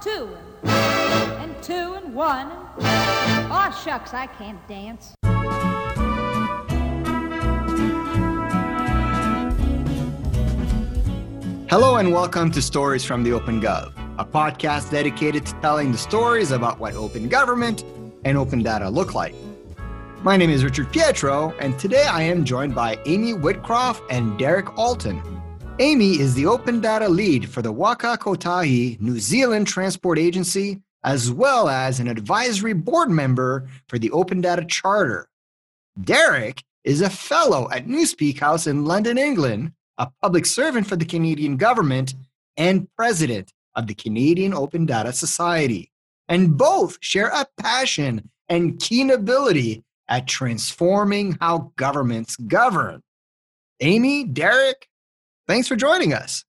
two, and, two and one. Oh, shucks, I can't dance. Hello and welcome to Stories from the Open Gov, a podcast dedicated to telling the stories about what open government and open data look like. My name is Richard Pietro, and today I am joined by aimee Whitcroft and Derek Alton. Amy is the open data lead for the Waka Kotahi New Zealand Transport Agency, as well as an advisory board member for the Open Data Charter. Derek is a fellow at Newspeak House in London, England, a public servant for the Canadian government, and president of the Canadian Open Data Society. And both share a passion and keen ability at transforming how governments govern. aimee, Derek, thanks for joining us.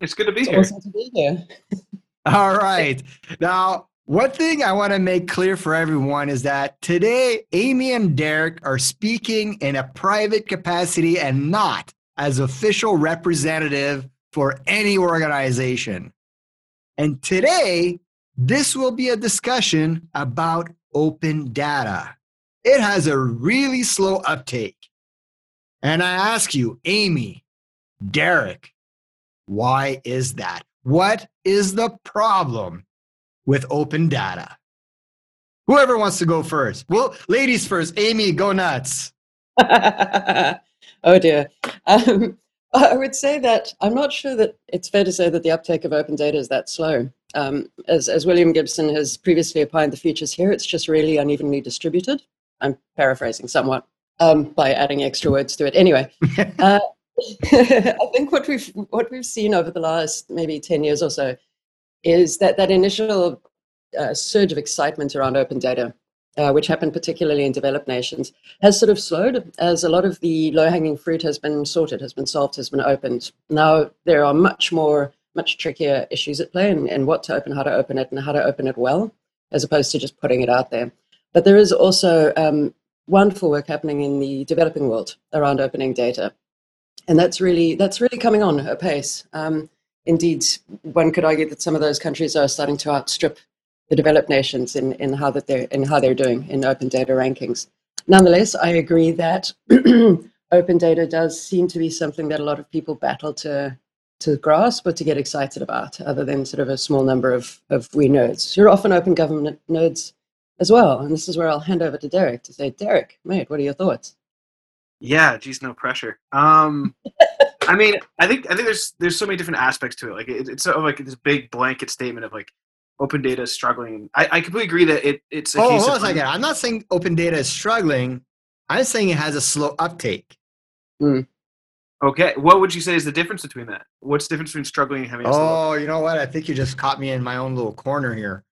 It's good to be It's here. awesome to be here. All right. Now, one thing I want to make clear for everyone is that today, aimee and Derek are speaking in a private capacity and not as official representative for any organization. And today, this will be a discussion about open data. It has a really slow uptake. And I ask you, Amy, Derek, why is that? What is the problem with open data? Whoever wants to go first. Well, ladies first. aimee, go nuts. oh dear. Um, I would say that I'm not sure that it's fair to say that the uptake of open data is that slow. Um, as, as William Gibson has previously opined, the future's here. It's just really unevenly distributed. I'm paraphrasing somewhat um, by adding extra words to it. Anyway, uh, I think what we've what we've seen over the last maybe ten years or so is that that initial uh, surge of excitement around open data, uh, which happened particularly in developed nations, has sort of slowed as a lot of the low-hanging fruit has been sorted, has been solved, has been opened. Now there are much more, much trickier issues at play, and what to open, how to open it, and how to open it well, as opposed to just putting it out there. But there is also um, wonderful work happening in the developing world around opening data, and that's really that's really coming on apace. Um, indeed, one could argue that some of those countries are starting to outstrip the developed nations in, in how that they're in how they're doing in open data rankings. Nonetheless, I agree that open data does seem to be something that a lot of people battle to to grasp or to get excited about, other than sort of a small number of of we nerds. You're often open government nerds as well, and this is where I'll hand over to Derek to say, Derek, mate, what are your thoughts? Yeah, geez, no pressure. Um, I mean, I think I think there's there's so many different aspects to it. Like it, it's sort of like this big blanket statement of like open data is struggling. I, I completely agree that it it's a Oh, case hold on of a second. I'm not saying open data is struggling. I'm saying it has a slow uptake. okay. What would you say is the difference between that? What's the difference between struggling and having a slow? Oh, you know what? I think you just caught me in my own little corner here.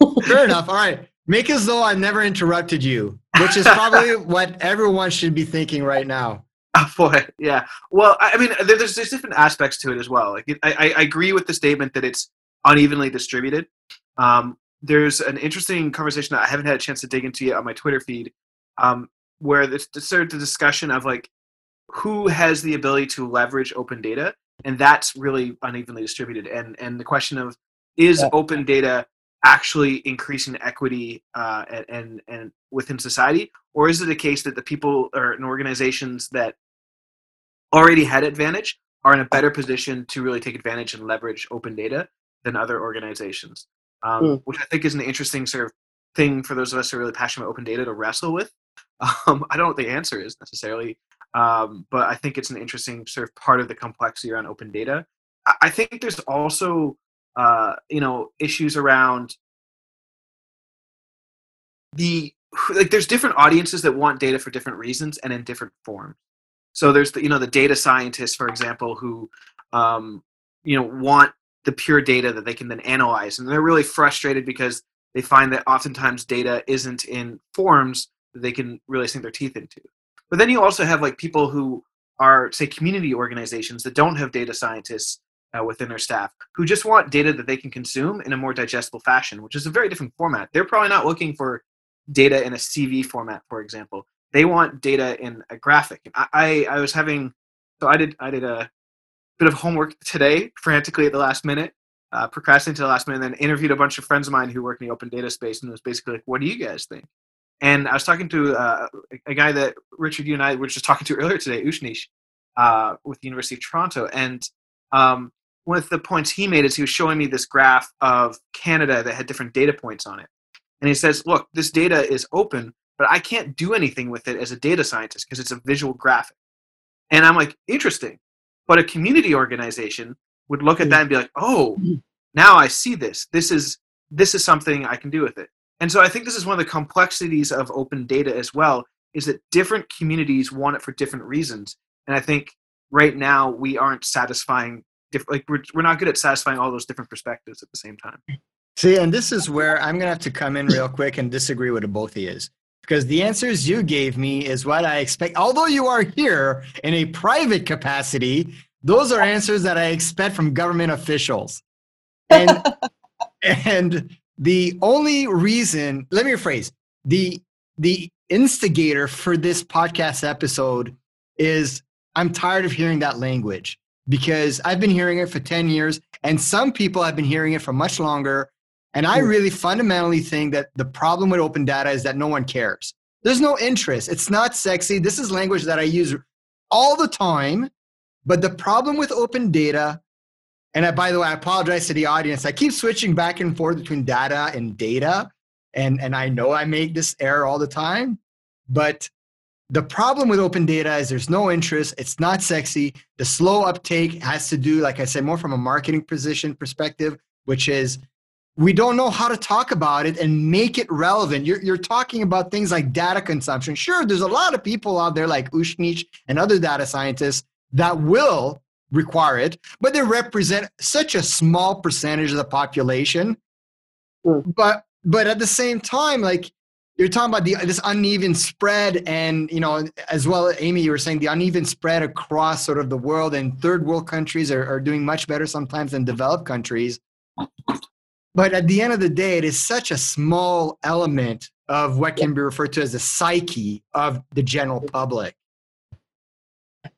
Fair enough. All right. Make as though I never interrupted you, which is probably what everyone should be thinking right now. Oh boy, yeah. Well, I mean, there's there's different aspects to it as well. Like, I I- I agree with the statement that it's unevenly distributed. Um, there's an interesting conversation that I haven't had a chance to dig into yet on my Twitter feed, um, where there's of the discussion of like who has the ability to leverage open data, and that's really unevenly distributed. And and the question of is Yeah. open data actually increasing equity uh, and, and and within society, or is it a case that the people or and organizations that already had advantage are in a better position to really take advantage and leverage open data than other organizations, um, Mm. which I think is an interesting sort of thing for those of us who are really passionate about open data to wrestle with. Um, I don't know what the answer is necessarily, um, but I think it's an interesting sort of part of the complexity around open data. I, I think there's also uh, you know issues around the like there's different audiences that want data for different reasons and in different forms. So there's the you know the data scientists for example who um, you know want the pure data that they can then analyze. And they're really frustrated because they find that oftentimes data isn't in forms that they can really sink their teeth into. But then you also have like people who are say community organizations that don't have data scientists uh, within their staff who just want data that they can consume in a more digestible fashion which is a very different format. They're probably not looking for data in a CSV format for example. They want data in a graphic. I, I i was having so i did i did a bit of homework today frantically at the last minute uh, procrastinated to the last minute, and then interviewed a bunch of friends of mine who work in the open data space, and it was basically like, "What do you guys think?" And I was talking to uh, a guy that Richard, you and I were just talking to earlier today, Ushnish, uh, with the University of Toronto, and um, one of the points he made is he was showing me this graph of Canada that had different data points on it, and he says, "Look, this data is open, but I can't do anything with it as a data scientist because it's a visual graphic." And I'm like, "Interesting," but a community organization would look at hmm. that and be like, "Oh, hmm. now I see this. This is this is something I can do with it." And so I think this is one of the complexities of open data as well is that different communities want it for different reasons. And I think right now we aren't satisfying diff- like we're we're not good at satisfying all those different perspectives at the same time. See, and this is where I'm gonna have to come in real quick and disagree with both of you. Because the answers you gave me is what I expect. Although you are here in a private capacity, those are answers that I expect from government officials. And and the only reason, let me rephrase, the the instigator for this podcast episode is I'm tired of hearing that language because I've been hearing it for 10 years and some people have been hearing it for much longer. And I hmm. really fundamentally think that the problem with open data is that no one cares. There's no interest. It's not sexy. This is language that I use all the time. But the problem with open data and I, by the way, I apologize to the audience. I keep switching back and forth between data and data. And, and I know I make this error all the time. But the problem with open data is there's no interest. It's not sexy. The slow uptake has to do, like I said, more from a marketing position perspective, which is we don't know how to talk about it and make it relevant. You're, you're talking about things like data consumption. Sure, there's a lot of people out there like Ushnish and other data scientists that will require it, but they represent such a small percentage of the population. Mm. But but at the same time, like you're talking about the this uneven spread, and you know, as well, aimee, you were saying the uneven spread across sort of the world, and third world countries are, are doing much better sometimes than developed countries. But at the end of the day, it is such a small element of what can be referred to as the psyche of the general public.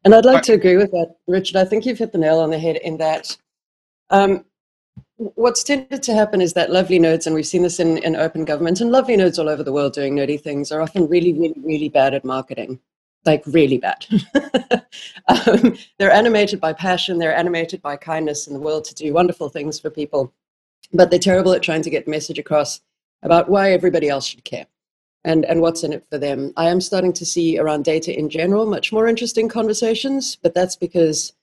And I'd like to agree with that, Richard. I think you've hit the nail on the head in that um, what's tended to happen is that lovely nerds, and we've seen this in, in open government, and lovely nerds all over the world doing nerdy things are often really, really, really bad at marketing. Like, really bad. um, they're animated by passion, they're animated by kindness in the world to do wonderful things for people, but they're terrible at trying to get the message across about why everybody else should care and, and what's in it for them. I am starting to see around data in general much more interesting conversations, but that's because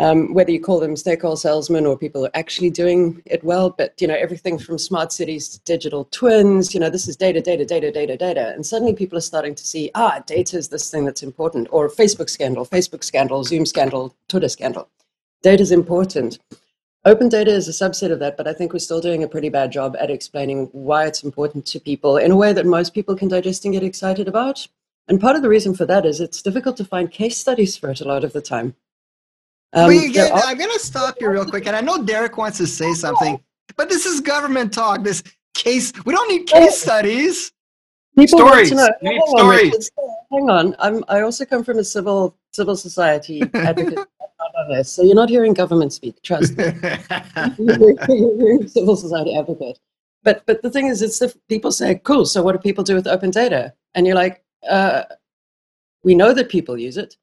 um, whether you call them stakeholder salesmen or people who are actually doing it well, but you know everything from smart cities to digital twins, you know this is data, data, data, data, data, and suddenly people are starting to see ah, data is this thing that's important, or Facebook scandal, Facebook scandal, Zoom scandal, Twitter scandal. Data is important. Open data is a subset of that, but I think we're still doing a pretty bad job at explaining why it's important to people in a way that most people can digest and get excited about. And part of the reason for that is it's difficult to find case studies for it a lot of the time. Um, again, are- I'm going to stop you real quick. And I know Derek wants to say something, but this is government talk. This case, we don't need case studies. People stories. Want to know. Hang stories. On, hang on. I'm, I also come from a civil civil society advocate. So you're not hearing government speak. Trust me. you're hearing civil society advocate. But but the thing is, it's the people say, "Cool. So what do people do with open data?" And you're like, uh, "We know that people use it."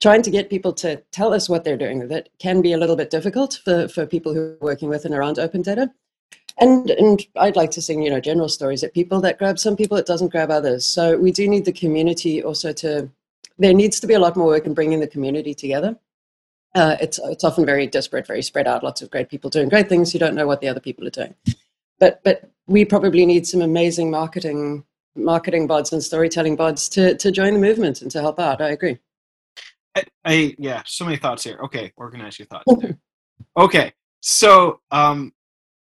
Trying to get people to tell us what they're doing with it can be a little bit difficult for, for people who are working with and around open data. And and I'd like to sing, you know, general stories at people that grab some people, it doesn't grab others. So we do need the community also to there needs to be a lot more work in bringing the community together uh, it's it's often very disparate, very spread out. Lots of great people doing great things. You don't know what the other people are doing. But but we probably need some amazing marketing marketing bods and storytelling bods to to join the movement and to help out. I agree. I, I yeah, so many thoughts here. Okay, organize your thoughts. okay, so um,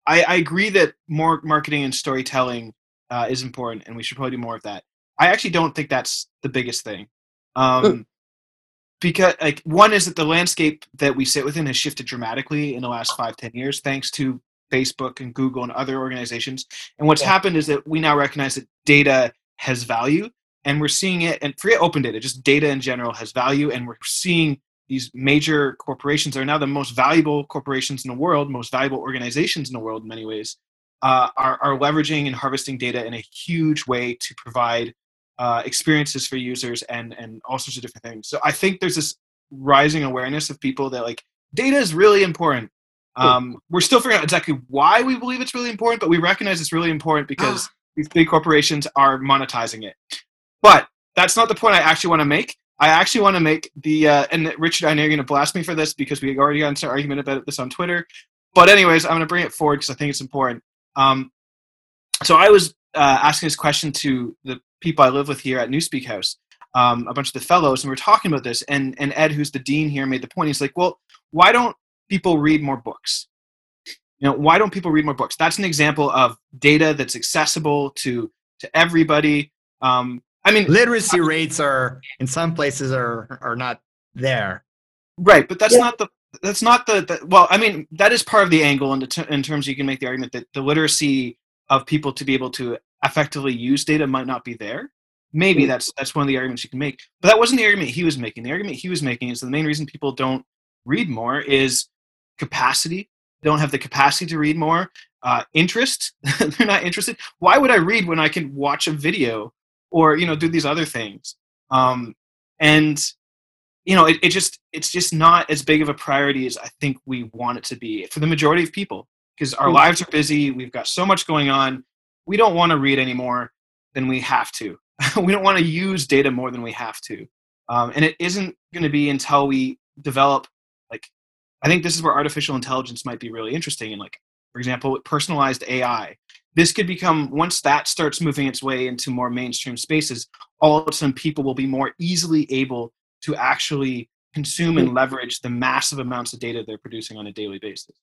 I, I agree that more marketing and storytelling uh, is important, and we should probably do more of that. I actually don't think that's the biggest thing. Um, because like one is that the landscape that we sit within has shifted dramatically in the last five ten years thanks to facebook and google and other organizations and what's yeah. happened is that we now recognize that data has value and we're seeing it and forget open data just data in general has value and we're seeing these major corporations are now the most valuable corporations in the world, most valuable organizations in the world in many ways, uh, are, are leveraging and harvesting data in a huge way to provide uh, experiences for users and and all sorts of different things. So I think there's this rising awareness of people that like data is really important. Um, we're still figuring out exactly why we believe it's really important, but we recognize it's really important because Ah. these big corporations are monetizing it. But that's not the point I actually want to make. I actually want to make the uh, and Richard, I know you're going to blast me for this because we already got into an argument about this on Twitter. But anyways, I'm going to bring it forward because I think it's important. Um, so I was uh, asking this question to the people I live with here at Newspeak House, um, a bunch of the fellows, and we were talking about this. And and Ed, who's the dean here, made the point. He's like, "Well, why don't people read more books? You know, why don't people read more books? That's an example of data that's accessible to to everybody. Um, I mean, Literacy rates are in some places are are not there. Right, but that's Yeah. not the that's not the, the well. I mean, that is part of the angle in, the t- in terms you can make the argument that the literacy of people to be able to effectively use data might not be there. Maybe Mm. that's that's one of the arguments you can make, but that wasn't the argument he was making. The argument he was making is the main reason people don't read more is capacity. They don't have the capacity to read more. Uh, interest. They're not interested. Why would I read when I can watch a video or you know do these other things? Um, and you know, it, it just it's just not as big of a priority as I think we want it to be for the majority of people because our Mm. lives are busy. We've got so much going on. We don't want to read any more than we have to. we don't want to use data more than we have to. Um, and it isn't going to be until we develop like I think this is where artificial intelligence might be really interesting. And like, for example, personalized AI. This could become once that starts moving its way into more mainstream spaces, all of a sudden people will be more easily able to actually consume and mm. leverage the massive amounts of data they're producing on a daily basis.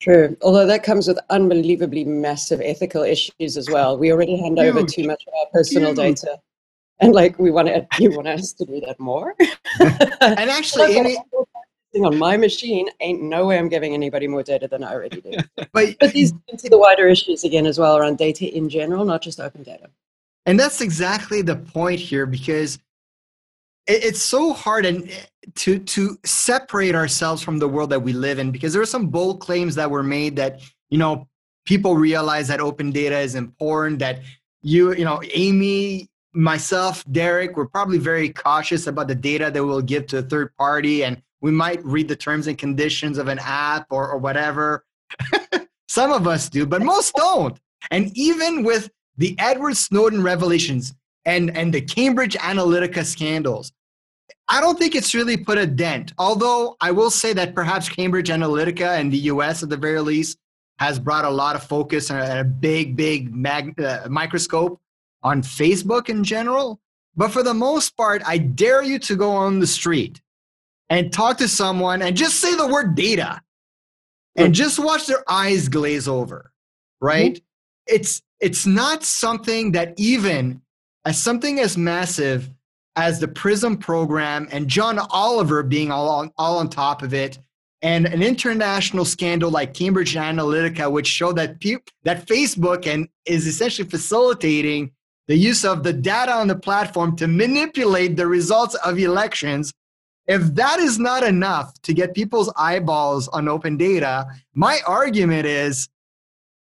True. Although that comes with unbelievably massive ethical issues as well. We already hand over too much of our personal Huge. data. And like we want to you want us to do that more? And actually, aimee, on my machine ain't no way I'm giving anybody more data than I already do. but But these into the wider issues again as well around data in general, not just open data. And that's exactly the point here because it, it's so hard and eh, to to separate ourselves from the world that we live in because there are some bold claims that were made that you know people realize that open data is important that you you know aimee myself Derek we're probably very cautious about the data that we'll give to a third party and we might read the terms and conditions of an app or, or whatever some of us do but most don't and even with the Edward Snowden revelations and, and the Cambridge Analytica scandals, I don't think it's really put a dent. Although I will say that perhaps Cambridge Analytica in the US, at the very least, has brought a lot of focus and a, big, big mag, uh, microscope on Facebook in general. But for the most part, I dare you to go on the street and talk to someone and just say the word data and hmm. just watch their eyes glaze over, right? Hmm. It's it's not something that even as something as massive as the Prism program and John Oliver being all on, all on top of it, and an international scandal like Cambridge Analytica, which showed that pe- that Facebook and is essentially facilitating the use of the data on the platform to manipulate the results of elections. If that is not enough to get people's eyeballs on open data, my argument is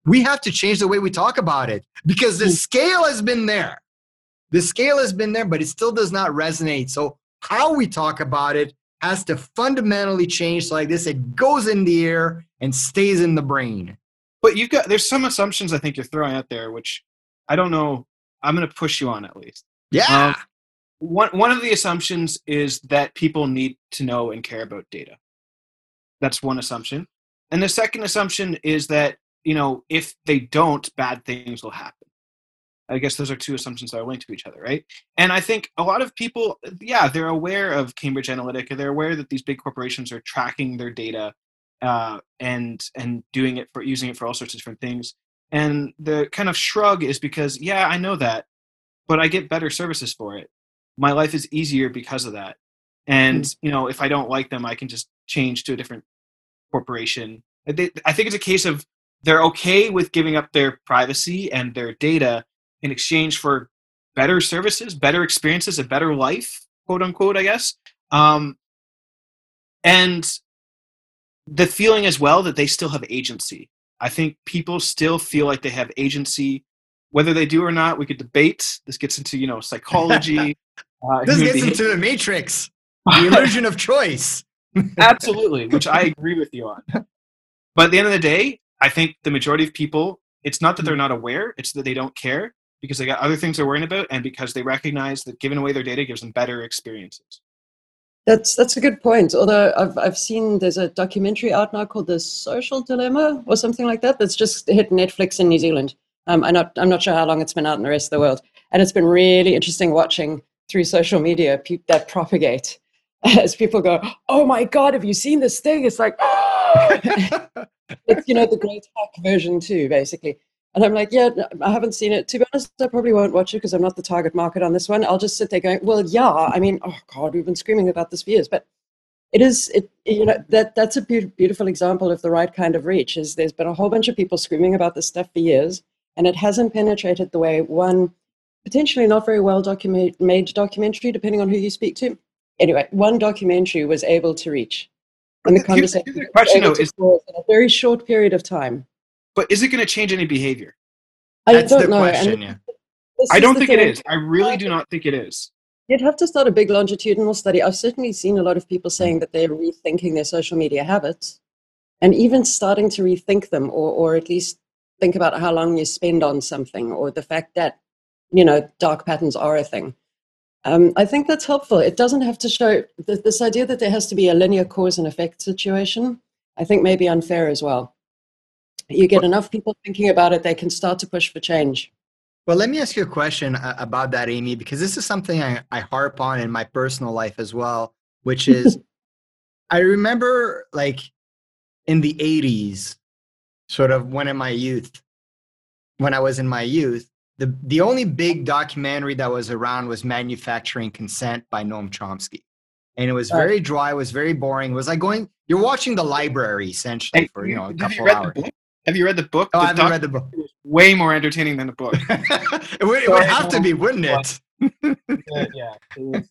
we have to change the way we talk about it because the scale has been there. The scale has been there, but it still does not resonate. So, how we talk about it has to fundamentally change so like this it goes in the air and stays in the brain. But you've got there's some assumptions I think you're throwing out there, which I don't know. I'm going to push you on at least. Yeah. Um, one one of the assumptions is that people need to know and care about data. That's one assumption, and the second assumption is that you know if they don't, bad things will happen. I guess those are two assumptions that are linked to each other, right? And I think a lot of people, yeah, they're aware of Cambridge Analytica. They're aware that these big corporations are tracking their data uh, and and doing it for using it for all sorts of different things. And the kind of shrug is because, yeah, I know that, but I get better services for it. My life is easier because of that. And you know, if I don't like them, I can just change to a different corporation. I think it's a case of they're okay with giving up their privacy and their data in exchange for better services, better experiences, a better life, quote unquote, I guess. Um, and the feeling as well that they still have agency. I think people still feel like they have agency, whether they do or not. We could debate. This gets into you know psychology. uh, this gets into the matrix, the illusion of choice. Absolutely, which I agree with you on. But at the end of the day, I think the majority of people, it's not that they're not aware; it's that they don't care because they got other things they're worrying about, and because they recognize that giving away their data gives them better experiences. That's that's a good point. Although I've I've seen there's a documentary out now called The Social Dilemma or something like that that's just hit Netflix in New Zealand. Um, I'm not I'm not sure how long it's been out in the rest of the world, and it's been really interesting watching through social media pe- that propagate as people go, "Oh my God, have you seen this thing?" It's like, oh! it's you know the great hack version too, basically. And I'm like, yeah, I haven't seen it. To be honest, I probably won't watch it because I'm not the target market on this one. I'll just sit there going, well, yeah. I mean, oh God, we've been screaming about this for years, but it is, it you know, that that's a be- beautiful example of the right kind of reach. Is there's been a whole bunch of people screaming about this stuff for years, and it hasn't penetrated the way one potentially not very well document- made documentary, depending on who you speak to. Anyway, one documentary was able to reach, and the conversation the question though, is in a very short period of time. But is it going to change any behavior? I That's don't the know. question. Yeah. I don't think it thing. is. I really do not think it is. You'd have to start a big longitudinal study. I've certainly seen a lot of people saying mm. that they're rethinking their social media habits and even starting to rethink them or, or at least think about how long you spend on something or the fact that, you know, dark patterns are a thing. Um, I think that's helpful. It doesn't have to show th- this idea that there has to be a linear cause and effect situation, I think may be unfair as well. You get enough people thinking about it, they can start to push for change. Well, let me ask you a question uh, about that, aimee, because this is something I, I harp on in my personal life as well, which is I remember like in the 80s, sort of when in my youth, when I was in my youth, the, the only big documentary that was around was Manufacturing Consent by Noam Chomsky. And it was very dry, it was very boring. It was like going, you're watching the library essentially Hey, for, you know, a have couple you read hours. the book? Have you read the book? Oh, The I haven't read the book. way more entertaining than the book. it would, it would have to be, wouldn't it? yeah, yeah.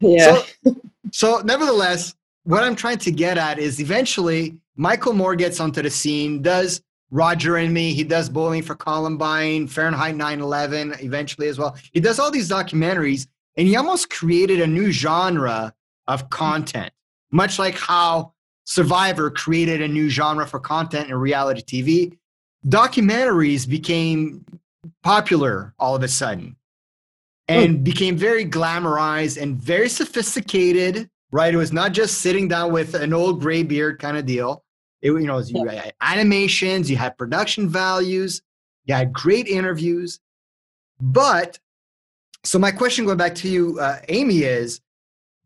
Yeah. So, so nevertheless, what I'm trying to get at is eventually Michael Moore gets onto the scene, does Roger and Me, he does Bowling for Columbine, Fahrenheit 9/11, eventually as well. He does all these documentaries, and he almost created a new genre of content, much like how Survivor created a new genre for content in reality TV. Documentaries became popular all of a sudden and hmm. became very glamorized and very sophisticated. Right, it was not just sitting down with an old gray beard kind of deal. It, you know, you had animations, you had production values, you had great interviews. But so my question, going back to you, uh, aimee, is: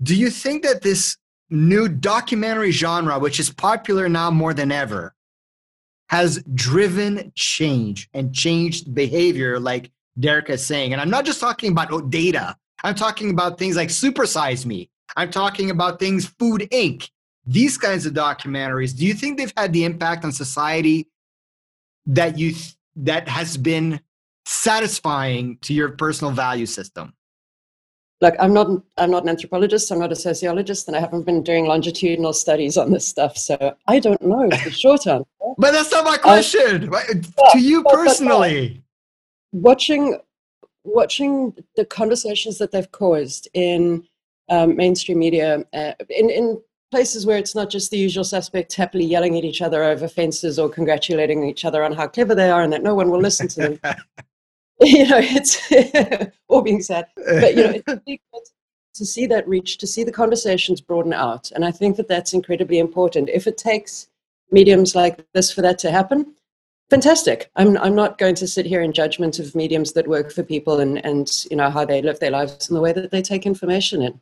Do you think that this new documentary genre, which is popular now more than ever, has driven change and changed behavior, like Derek is saying? And I'm not just talking about oh, data. I'm talking about things like Supersize Me. I'm talking about things Food Inc. These kinds of documentaries. Do you think they've had the impact on society that you th- that has been satisfying to your personal value system? Look, I'm not I'm not an anthropologist, I'm not a sociologist, and I haven't been doing longitudinal studies on this stuff, so I don't know the short answer. But that's not my question. to you but- but- personally. Watching watching the conversations that they've caused in um, mainstream media, uh, in in places where it's not just the usual suspects happily yelling at each other over fences or congratulating each other on how clever they are and that no one will listen to them. you know, it's all being said, but you know, it's to see that reach, to see the conversations broaden out, and I think that that's incredibly important. If it takes mediums like this for that to happen, fantastic. I'm I'm not going to sit here in judgment of mediums that work for people and and you know how they live their lives and the way that they take information in.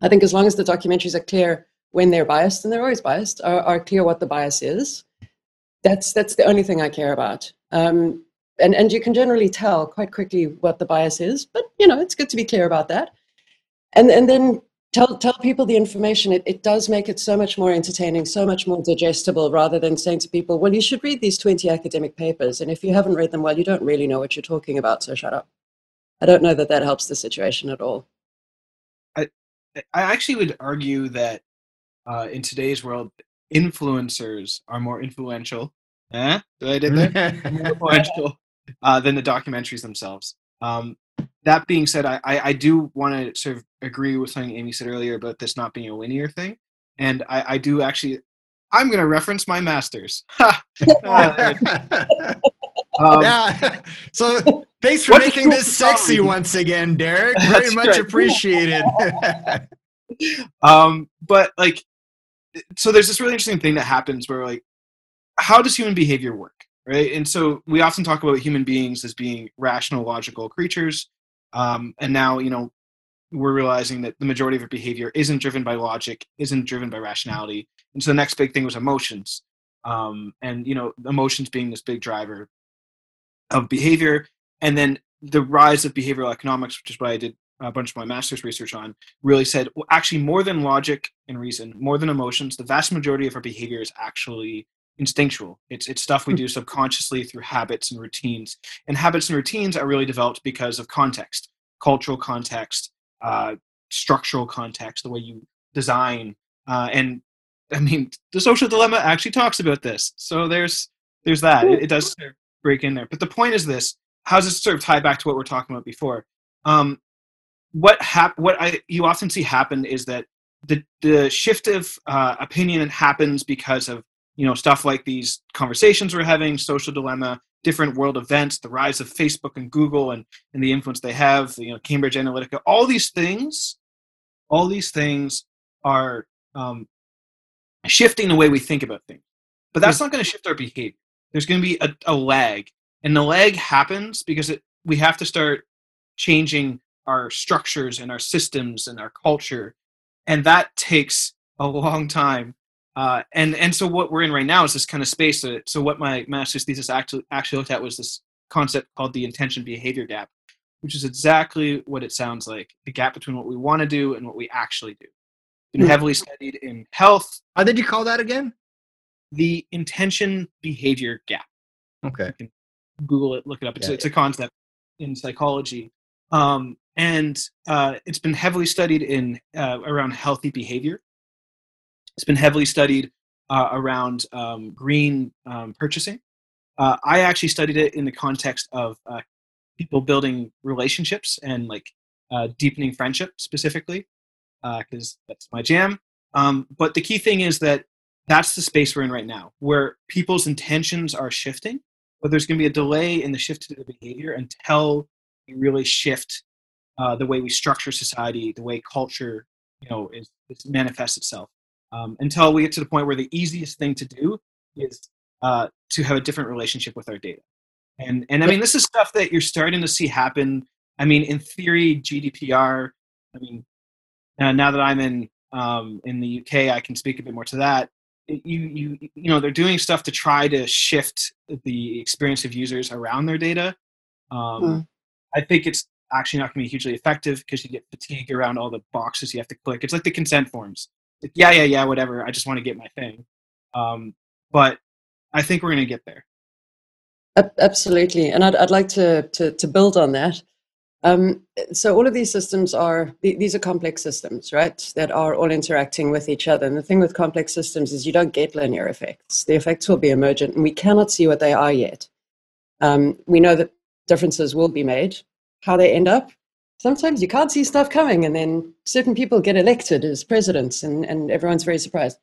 I think as long as the documentaries are clear when they're biased, and they're always biased, are, are clear what the bias is. That's that's the only thing I care about. Um, and and you can generally tell quite quickly what the bias is but you know it's good to be clear about that and and then tell tell people the information it, it does make it so much more entertaining so much more digestible rather than saying to people well you should read these 20 academic papers and if you haven't read them well you don't really know what you're talking about so shut up i don't know that that helps the situation at all I actually would argue that uh, in today's world, influencers are more influential. Eh? Did I did that? more influential uh, than the documentaries themselves. Um, that being said, I, I, I do want to sort of agree with something aimee said earlier about this not being a linear thing. And I, I do actually, I'm going to reference my masters. um, yeah. So thanks for making this sexy once again, Derek. Very much right. appreciated. um, but like, so there's this really interesting thing that happens where like, how does human behavior work? Right. And so we often talk about human beings as being rational, logical creatures. Um, and now, you know, we're realizing that the majority of our behavior isn't driven by logic, isn't driven by rationality. And so the next big thing was emotions. Um, and, you know, emotions being this big driver of behavior. And then the rise of behavioral economics, which is what I did a bunch of my master's research on, really said, well, actually, more than logic and reason, more than emotions, the vast majority of our behavior is actually instinctual. It's it's stuff we hmm. do subconsciously through habits and routines. And habits and routines are really developed because of context, cultural context, uh, structural context, the way you design. Uh, and I mean, the social dilemma actually talks about this. So there's there's that. It, it does break in there. But the point is this: how does this sort of tie back to what we're talking about before? Um, what hap- What I you often see happen is that the the shift of uh, opinion happens because of you know stuff like these conversations we're having social dilemma different world events the rise of facebook and google and, and the influence they have you know cambridge analytica all these things all these things are um, shifting the way we think about things. But that's not going to shift our behavior. There's going to be a, a lag. And the lag happens because it, we have to start changing our structures and our systems and our culture and that takes a long time uh, and and so what we're in right now is this kind of space. That, so what my master's thesis actually actually looked at was this concept called the intention behavior gap, which is exactly what it sounds like: the gap between what we want to do and what we actually do. Been mm-hmm. heavily studied in health. How did you call that again? The intention behavior gap. Okay. Google it, look it up. It's, yeah, it's yeah. a concept in psychology. Um, and uh, it's been heavily studied in uh, around healthy behavior it's been heavily studied uh, around um, green um, purchasing. Uh, I actually studied it in the context of uh, people building relationships and like uh, deepening friendship specifically, because that's my jam. Um, but the key thing is that that's the space we're in right now, where people's intentions are shifting, but there's going to be a delay in the shift to the behavior until really shift uh, the way we structure society, the way culture, you know, is, is manifests itself um, until we get to the point where the easiest thing to do is uh, to have a different relationship with our data. And and I mean, this is stuff that you're starting to see happen. I mean, in theory, GDPR. I mean, uh, now that I'm in um, in the UK, I can speak a bit more to that. You you you know, they're doing stuff to try to shift the experience of users around their data. Um, mm. I think it's actually not going to be hugely effective because you get fatigue around all the boxes you have to click. It's like the consent forms like, yeah, yeah, yeah, whatever. I just want to get my thing. Um, but I think we're going to get there. Absolutely, and I'd, I'd like to, to, to build on that. Um, so all of these systems are these are complex systems, right? That are all interacting with each other. And the thing with complex systems is you don't get linear effects. The effects will be emergent, and we cannot see what they are yet. Um, we know that differences will be made. How they end up, sometimes you can't see stuff coming, and then certain people get elected as presidents, and, and everyone's very surprised.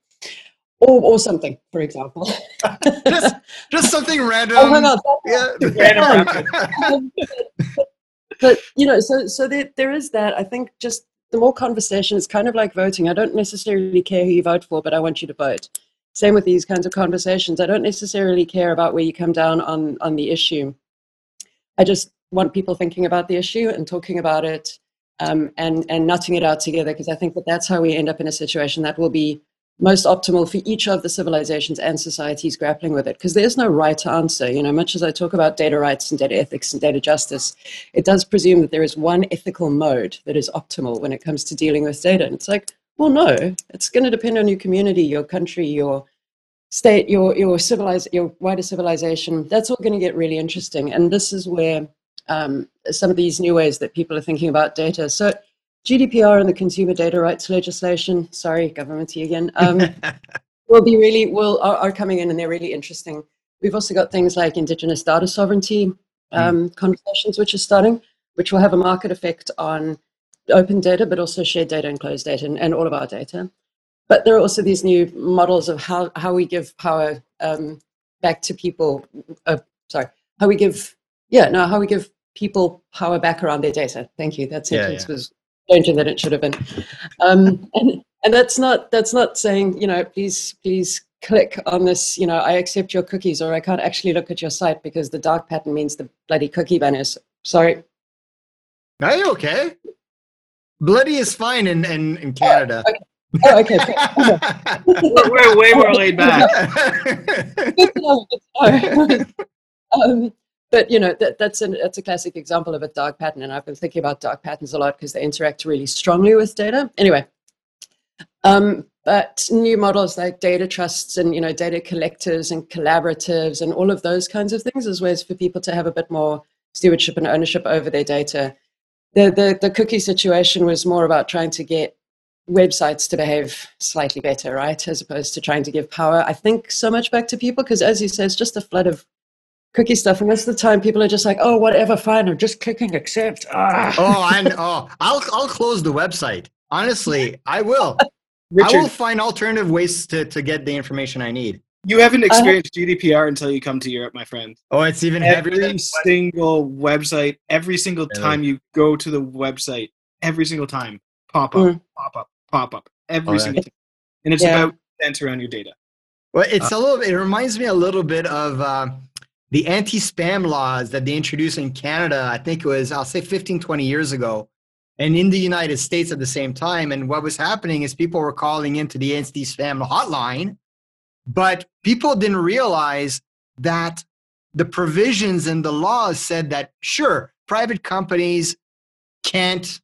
Or, or something, for example. just, just something oh, random. Oh my God. Yeah. random. but, you know, so, so there, there is that. I think just the more conversation it's kind of like voting. I don't necessarily care who you vote for, but I want you to vote. Same with these kinds of conversations. I don't necessarily care about where you come down on, on the issue. I just want people thinking about the issue and talking about it um, and, and nutting it out together because I think that that's how we end up in a situation that will be most optimal for each of the civilizations and societies grappling with it. Because there's no right answer you know much as i talk about data rights and data ethics and data justice it does presume that there is one ethical mode that is optimal when it comes to dealing with data. And it's like well no it's going to depend on your community your country your state your your civilized your wider civilization that's all going to get really interesting and this is where um, some of these new ways that people are thinking about data. So GDPR and the consumer data rights legislation, sorry, governmenty again, um, will be really, will, are, are, coming in and they're really interesting. We've also got things like indigenous data sovereignty hmm. um, mm. conversations, which are starting, which will have a market effect on open data, but also shared data and closed data and, and all of our data. But there are also these new models of how, how we give power um, back to people. Uh, sorry, how we give, yeah, no, how we give people power back around their data. Thank you. That sentence yeah, yeah. was stranger than it should have been. Um, and, and that's not that's not saying you know please please click on this you know I accept your cookies or I can't actually look at your site because the dark pattern means the bloody cookie banners. Sorry. Are you okay? Bloody is fine in, in, in Canada. Oh, okay. Oh, okay. we're, way more laid back. um, but you know that, that's an that's a classic example of a dark pattern, and I've been thinking about dark patterns a lot because they interact really strongly with data. Anyway, um, but new models like data trusts and you know data collectors and collaboratives and all of those kinds of things, as ways for people to have a bit more stewardship and ownership over their data the, the, the cookie situation was more about trying to get websites to behave slightly better, right? As opposed to trying to give power, I think, so much back to people. Because as you say, it's just a flood of cookie stuff. And most of the time, people are just like, oh, whatever, fine. I'm just clicking accept. Ah. Oh, I oh, I'll, I'll close the website. Honestly, I will. Richard, I will find alternative ways to, to get the information I need. You haven't uh-huh. experienced uh, GDPR until you come to Europe, my friend. Oh, it's even every heavier. single website, every single really? time you go to the website, every single time, pop up, mm. pop up, pop up, every oh, single time, and it's yeah. about enter on your data. Well, it's uh, a little. It reminds me a little bit of uh, the anti-spam laws that they introduced in Canada. I think it was I'll say 15, 20 years ago, and in the United States at the same time. And what was happening is people were calling into the anti-spam hotline but people didn't realize that the provisions in the laws said that, sure, private companies can't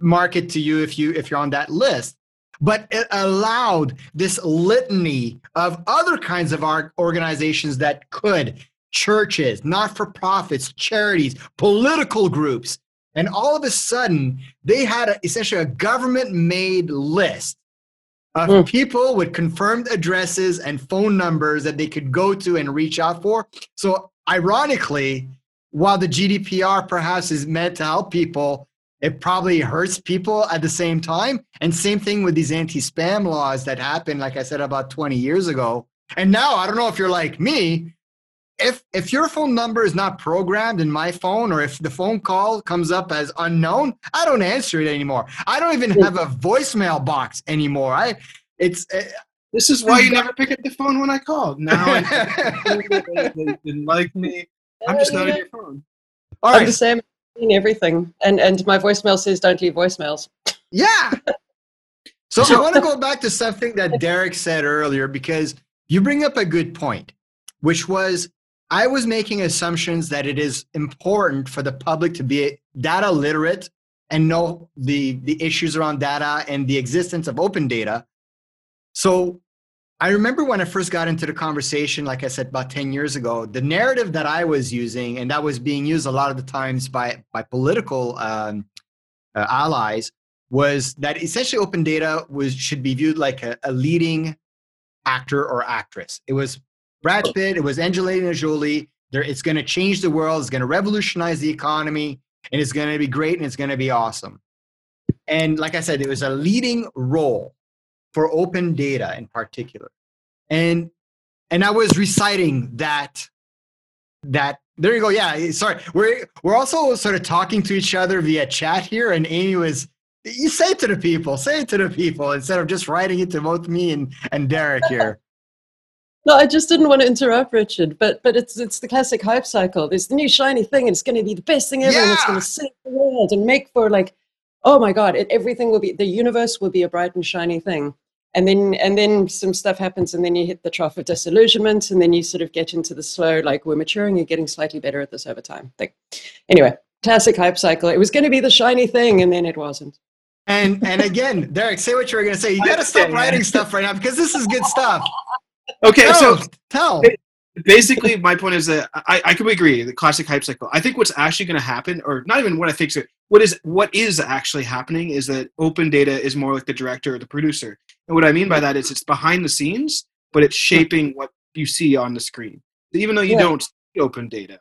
market to you if you if you're on that list but it allowed this litany of other kinds of organizations that could churches not-for-profits charities political groups and all of a sudden they had a, essentially a government made list of mm. people with confirmed addresses and phone numbers that they could go to and reach out for. So, ironically, while the GDPR perhaps is meant to help people, it probably hurts people at the same time. And same thing with these anti spam laws that happened, like I said, about 20 years ago. And now, I don't know if you're like me, if if your phone number is not programmed in my phone or if the phone call comes up as unknown i don't answer it anymore i don't even have a voicemail box anymore i it's uh, this is why you never pick up the phone when i call now I, they didn't like me i'm just not on your phone all right. I'm the same in everything. And and my voicemail says don't leave voicemails. Yeah. So i want to go back to something that derek said earlier because you bring up a good point which was I was making assumptions that it is important for the public to be data literate and know the, the issues around data and the existence of open data. So I remember when I first got into the conversation, like I said, about 10 years ago, the narrative that I was using, and that was being used a lot of the times by, by political um, uh, allies, was that essentially open data was should be viewed like a, a leading actor or actress. It was Brad Pitt, it was Angelina Jolie. There, it's going to change the world. It's going to revolutionize the economy, and it's going to be great and it's going to be awesome. And like I said, it was a leading role for open data in particular. And and I was reciting that that there you go. Yeah, eh, sorry. We're we're also sort of talking to each other via chat here, and aimee was you say it to the people, say it to the people instead of just writing it to both me and, and Derek here. No, I just didn't want to interrupt Richard, but but it's it's the classic hype cycle. There's the new shiny thing, and it's going to be the best thing ever, yeah. and it's going to save the world and make for like, oh my god, it, everything will be the universe will be a bright and shiny thing, and then and then some stuff happens, and then you hit the trough of disillusionment, and then you sort of get into the slow like we're maturing, you're getting slightly better at this over time thing. Anyway, classic hype cycle. It was going to be the shiny thing, and then it wasn't. And and again, Derek, say what you were going to say. You got to stop writing stuff right now because this is good stuff. Okay, so tell. basically, my point is that I, I can agree the classic hype cycle. I think what's actually going to happen, or not even what I think, so what is what is actually happening is that open data is more like the director or the producer. And what I mean by that is it's behind the scenes, but it's shaping what you see on the screen. Even though you Yeah. don't see open data,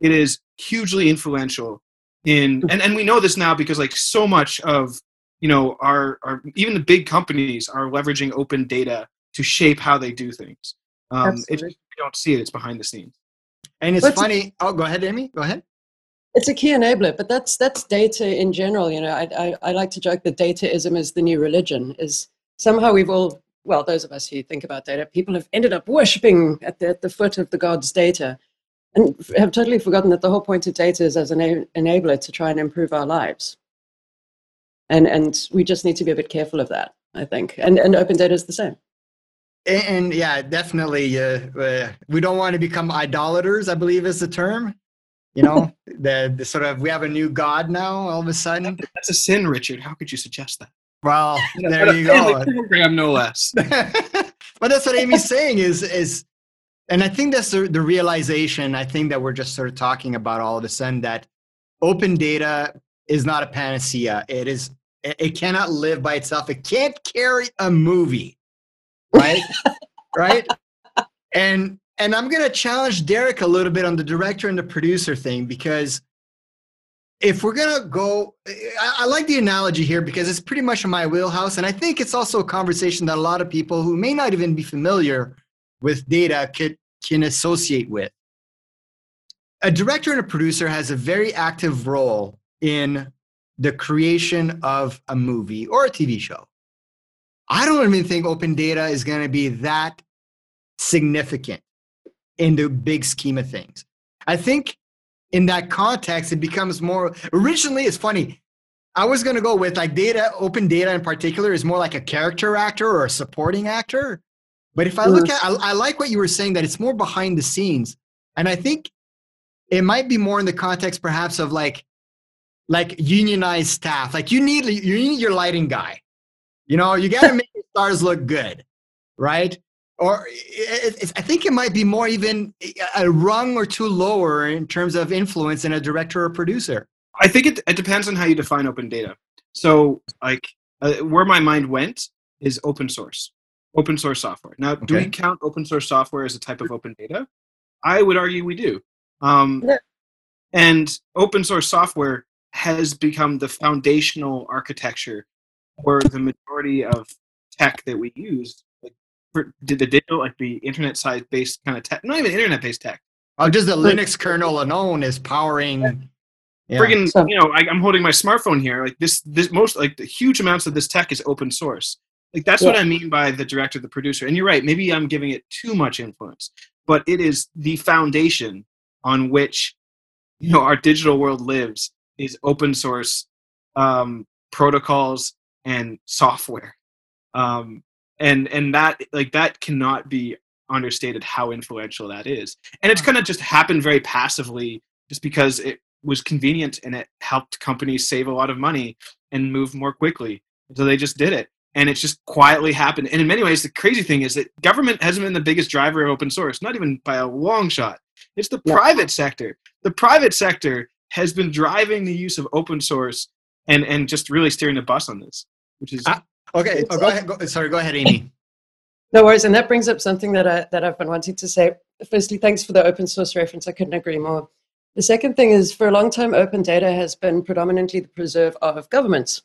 it is hugely influential in and, and we know this now because like so much of you know our, our even the big companies are leveraging open data to shape how they do things. Um, it's you don't see it; it's behind the scenes. And it's What's- funny. Oh, go ahead, aimee. Go ahead. It's a key enabler, but that's that's data in general. You know, I, I, I like to joke that dataism is the new religion. Is somehow we've all, well, those of us who think about data, people have ended up worshipping at the, at the foot of the god's data, and have totally forgotten that the whole point of data is as an enabler to try and improve our lives. And and we just need to be a bit careful of that, I think. And and open data is the same. And, and yeah, definitely. Uh, uh, we don't want to become idolaters. I believe is the term. You know, the, the sort of we have a new god now. All of a sudden. That's a sin, Richard. How could you suggest that? Well, there you go. Program, no less. but that's what aimee's saying is is, and I think that's the, the realization. I think that we're just sort of talking about all of a sudden that open data is not a panacea. It is. It, it cannot live by itself. It can't carry a movie, right? right. And and I'm gonna challenge Derek a little bit on the director and the producer thing because if we're gonna go I, I like the analogy here because it's pretty much in my wheelhouse and i think it's also a conversation that a lot of people who may not even be familiar with data could can associate with. A director and a producer has a very active role in the creation of a movie or a tv show. I don't even think open data is going to be that significant in the big scheme of things. I think in that context, it becomes more. Originally, it's funny. I was going to go with like data, open data in particular is more like a character actor or a supporting actor. But if I look mm. at, I, I like what you were saying that it's more behind the scenes, and I think it might be more in the context perhaps of like, like unionized staff. Like you need you need your lighting guy. You know, you got to make your stars look good, right? Or it, it's, I think it might be more even a rung or two lower in terms of influence in a director or producer. I think it, it depends on how you define open data. So, like, uh, where my mind went is open source, open source software. Now, do we count open source software as a type of open data? I would argue we do. Um, Yeah. And open source software has become the foundational architecture for the majority of tech that we use. Like, for did the digital, like the internet side based kind of tech, not even internet based tech. Oh, just the Linux kernel alone is powering. Yeah. friggin' So- you know I, i'm holding my smartphone here like this this most like the huge amounts of this tech is open source like that's what i mean by the director the producer and you're right maybe i'm giving it too much influence but it is the foundation on which you know our digital world lives is open source um, protocols and software um, and and that like that cannot be understated how influential that is. And it's kind of just happened very passively just because it was convenient and it helped companies save a lot of money and move more quickly. So they just did it. And it's just quietly happened. And in many ways the crazy thing is that government hasn't been the biggest driver of open source not even by a long shot. It's the No. private sector. The private sector has been driving the use of open source and and just really steering the bus on this which is Ah, Okay, oh, go ahead. Go, sorry, go ahead, aimee. No worries, and that brings up something that I that I've been wanting to say. Firstly, thanks for the open source reference. I couldn't agree more. The second thing is, for a long time, open data has been predominantly the preserve of governments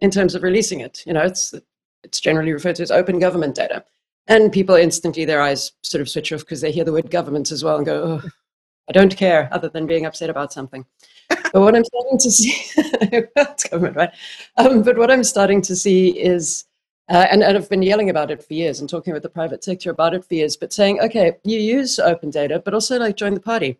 in terms of releasing it. You know, it's it's generally referred to as open government data, and people instantly their eyes sort of switch off because they hear the word government as well and go, oh, "I don't care," other than being upset about something. But what I'm starting to see, it's government, right? Um, but what I'm starting to see is uh, and, and I've been yelling about it for years and talking with the private sector about it for years, but saying, okay, you use open data, but also like join the party,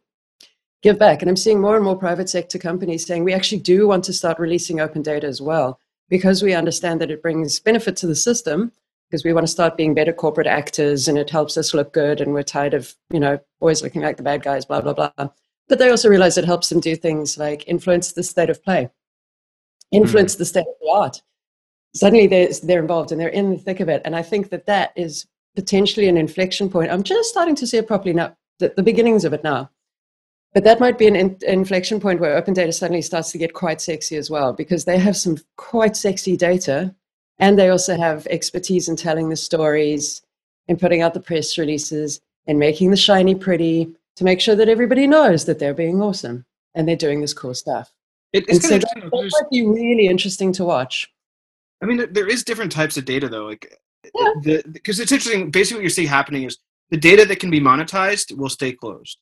give back. And I'm seeing more and more private sector companies saying we actually do want to start releasing open data as well because we understand that it brings benefit to the system because we want to start being better corporate actors and it helps us look good and we're tired of, you know, always looking like the bad guys, blah, blah, blah. But they also realize it helps them do things like influence the state of play, influence mm. the state of the art suddenly they're, they're involved and they're in the thick of it. And I think that that is potentially an inflection point. I'm just starting to see it properly now. the, the beginnings of it now. But that might be an in, inflection point where open data suddenly starts to get quite sexy as well, because they have some quite sexy data, and they also have expertise in telling the stories, in putting out the press releases, and making the shiny pretty to make sure that everybody knows that they're being awesome and they're doing this cool stuff. It, it's so that, might be really interesting to watch. I mean, there- is different types of data though. Like, Yeah. because it's interesting. Basically, what you're seeing happening is the data that can be monetized will stay closed,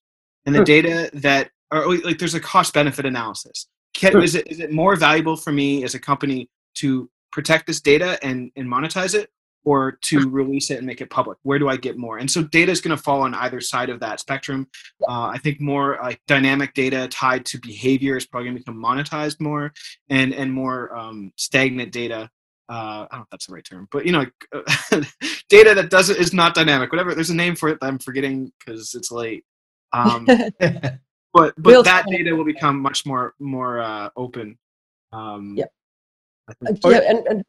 and the Hmm. data that are like there's a cost benefit analysis. Can, Hmm. is it is it more valuable for me as a company to protect this data and and monetize it, or to release it and make it public? Where do I get more? And so data is going to fall on either side of that spectrum. Uh, I think more like dynamic data tied to behavior is probably going to become monetized more, and and more um, stagnant data uh, I don't know if that's the right term, but you know, data that doesn't is not dynamic. Whatever, there's a name for it that I'm forgetting because it's late. Um, but but Real that data will become much more more uh, open. Um, Uh, think. yeah, and, and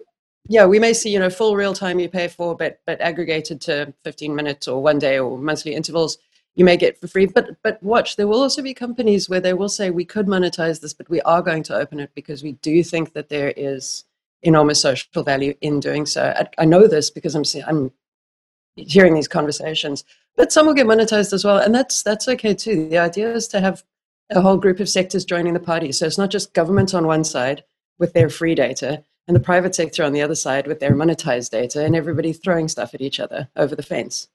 yeah, we may see you know full real time you pay for, but but aggregated to 15 minutes or one day or monthly intervals, you may get for free. But but watch, there will also be companies where they will say we could monetize this, but we are going to open it because we do think that there is enormous social value in doing so. I, I know this because I'm I'm hearing these conversations, but some will get monetized as well, and that's that's okay too. The idea is to have a whole group of sectors joining the party, so it's not just government on one side with their free data and the private sector on the other side with their monetized data and everybody throwing stuff at each other over the fence.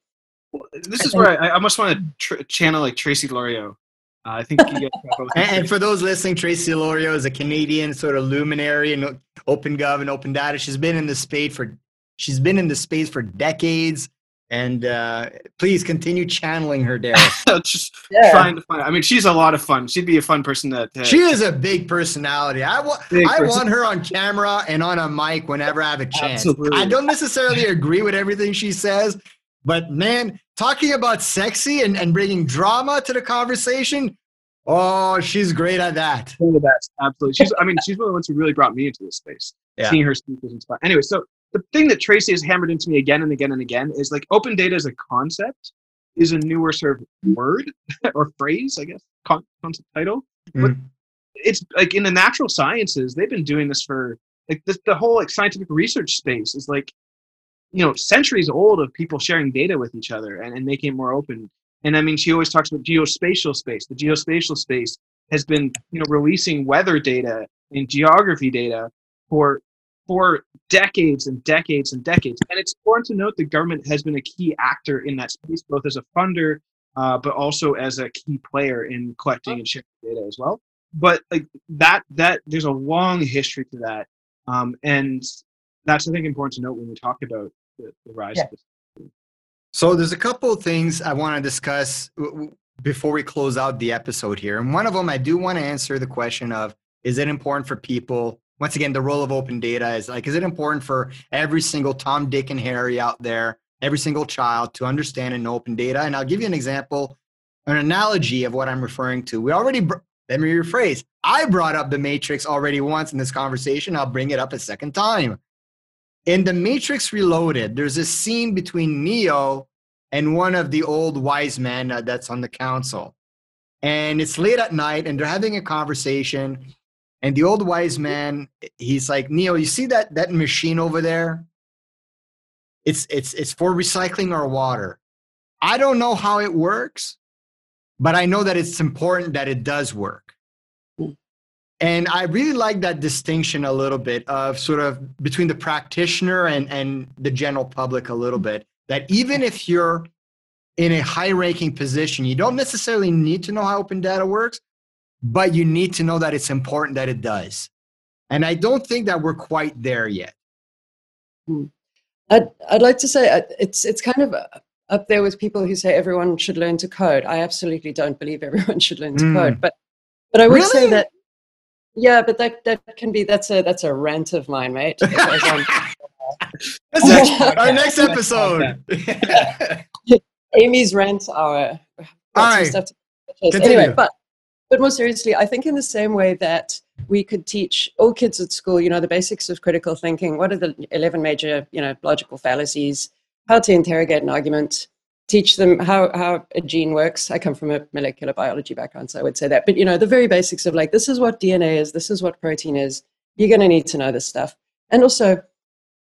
this is where I, I almost want to tr- channel like Tracey Lauriault. Uh, I think you guys got both. And, and for those listening, Tracey Lauriault is a Canadian sort of luminary in OpenGov and open data. She's been in the space for she's been in the space for decades. And uh, please continue channeling her, Daryl. just Yeah. trying to find. I mean, she's a lot of fun. She'd be a fun person to. to she is a big personality. I want Big I person- want her on camera and on a mic whenever I have a chance. Absolutely. I don't necessarily agree with everything she says, but man, talking about sexy and, and bringing drama to the conversation, oh, she's great at that. one of the best. Absolutely. She's. I mean, she's one of the ones who really brought me into this space. Yeah. Seeing her speak was inspiring. Anyway, so the thing that Tracey has hammered into me again and again and again is like open data as a concept is a newer sort of word or phrase, I guess, con- concept title. But Mm. it's like in the natural sciences, they've been doing this for like this, the whole like scientific research space is like, you know, centuries old of people sharing data with each other and, and making it more open. And I mean, she always talks about geospatial space. The geospatial space has been, you know, releasing weather data and geography data for for decades and decades and decades. And it's important to note the government has been a key actor in that space, both as a funder, uh, but also as a key player in collecting and sharing data as well. But like that, that there's a long history to that, um, and that's I think important to note when we talk about the, the rise Yeah. of this. So there's a couple of things I want to discuss w- w- before we close out the episode here. And one of them, I do want to answer the question of, is it important for people? Once again, the role of open data is like, is it important for every single Tom, Dick, and Harry out there, every single child to understand and know open data? And I'll give you an example, an analogy of what I'm referring to. We already, br- let me rephrase, I brought up the Matrix already once in this conversation. I'll bring it up a second time. In the Matrix Reloaded, there's a scene between Neo and one of the old wise men uh, that's on the council. And it's late at night, and they're having a conversation. And the old wise man, he's like, Neo, you see that that machine over there? It's it's it's for recycling our water. I don't know how it works, but I know that it's important that it does work. And I really like that distinction a little bit of sort of between the practitioner and, and the general public a little bit. That even if you're in a high ranking position, you don't necessarily need to know how open data works, but you need to know that it's important that it does. And I don't think that we're quite there yet. I'd, I'd like to say uh, it's it's kind of uh, up there with people who say everyone should learn to code. I absolutely don't believe everyone should learn to Mm. code, but but I would say that yeah, but that that can be that's a that's a rant of mine, mate. It goes on. That's next- our next episode. aimee's rant hour. All Got some right. Anyway, but but more seriously, I think in the same way that we could teach all kids at school, you know, the basics of critical thinking. What are the eleven major, you know, logical fallacies? How to interrogate an argument, teach them how, how a gene works. I come from a molecular biology background, so I would say that. But you know, the very basics of like this is what DNA is, this is what protein is. You're going to need to know this stuff. And also,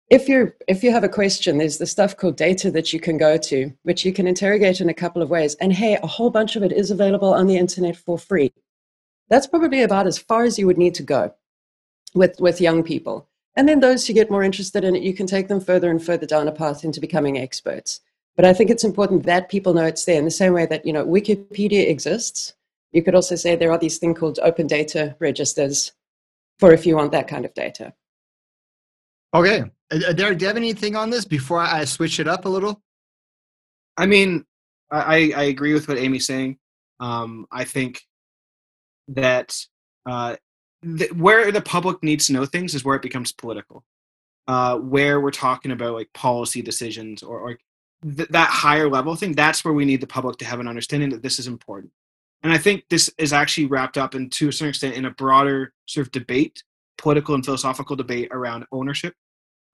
if you if you have a question, there's the stuff called data that you can go to, which you can interrogate in a couple of ways. And hey, a whole bunch of it is available on the internet for free. That's probably about as far as you would need to go with with young people. And then those who get more interested in it, you can take them further and further down a path into becoming experts. But I think it's important that people know it's there in the same way that, you know, Wikipedia exists. You could also say there are these things called open data registers for if you want that kind of data. Okay. Uh, Derek, do you have anything on this before I switch it up a little? I mean, I, I agree with what aimee's saying. Um, I think that uh, th- where the public needs to know things is where it becomes political. Uh, where we're talking about like policy decisions or, or th- that higher level thing, that's where we need the public to have an understanding that this is important. And I think this is actually wrapped up and to a certain extent, in a broader sort of debate, political and philosophical debate around ownership,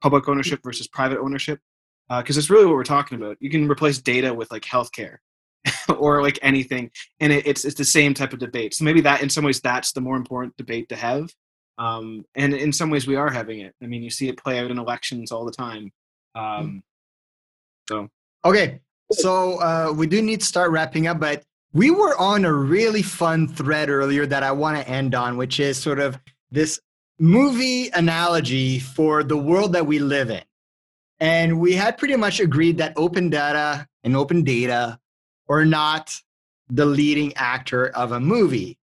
public ownership versus private ownership, because uh, it's really what we're talking about. You can replace data with like healthcare or like anything, and it, it's it's the same type of debate. So maybe that, in some ways, that's the more important debate to have. Um, and in some ways, we are having it. I mean, you see it play out in elections all the time. Um, so okay, so uh, we do need to start wrapping up, but we were on a really fun thread earlier that I want to end on, which is sort of this movie analogy for the world that we live in. And we had pretty much agreed that open data and open data are not the leading actor of a movie.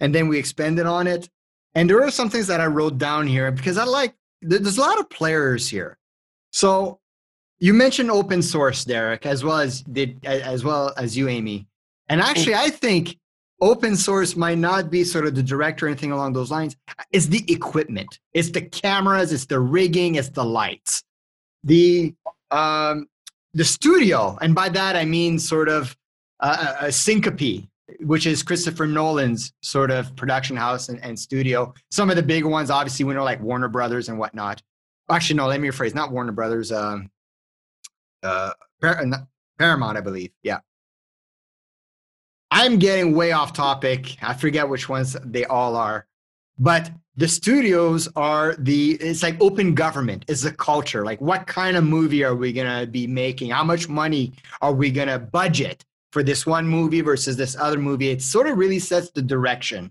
And then we expanded on it. And there are some things that I wrote down here because I like, there's a lot of players here. So you mentioned open source, Derek, as well as did as well as you, aimee. And actually, I think open source might not be sort of the director or anything along those lines. It's the equipment, it's the cameras, it's the rigging, it's the lights, the um, the studio, and by that I mean sort of a Syncopy, which is Christopher Nolan's sort of production house and, and studio. Some of the big ones, obviously, we know like Warner Brothers and whatnot. Actually, no, let me rephrase. Not Warner Brothers. Um, uh, Paramount, I believe. Yeah. I'm getting way off topic. I forget which ones they all are. But the studios are the it's like open government is the culture like what kind of movie are we going to be making how much money are we going to budget for this one movie versus this other movie it sort of really sets the direction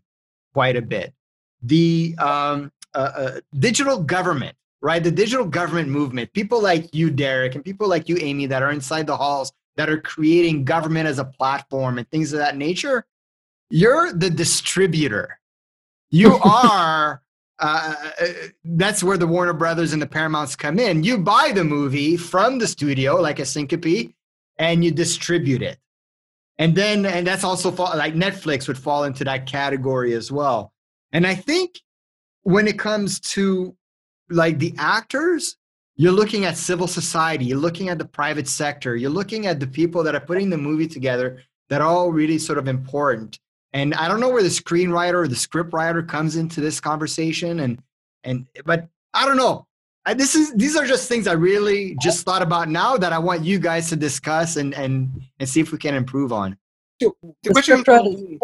quite a bit the um, uh, uh, digital government right? The digital government movement, people like you, Derek, and people like you, aimee, that are inside the halls that are creating government as a platform and things of that nature, you're the distributor. You are. Uh, uh, that's where the Warner Brothers and the Paramounts come in. You buy the movie from the studio, like a Syncopy, and you distribute it. And then, and that's also fall, like Netflix would fall into that category as well. And I think when it comes to like the actors, you're looking at civil society, you're looking at the private sector, you're looking at the people that are putting the movie together that are all really sort of important. And I don't know where the screenwriter or the script writer comes into this conversation and and but I don't know. I, this is these are just things I really just thought about now that I want you guys to discuss and and and see if we can improve on. The the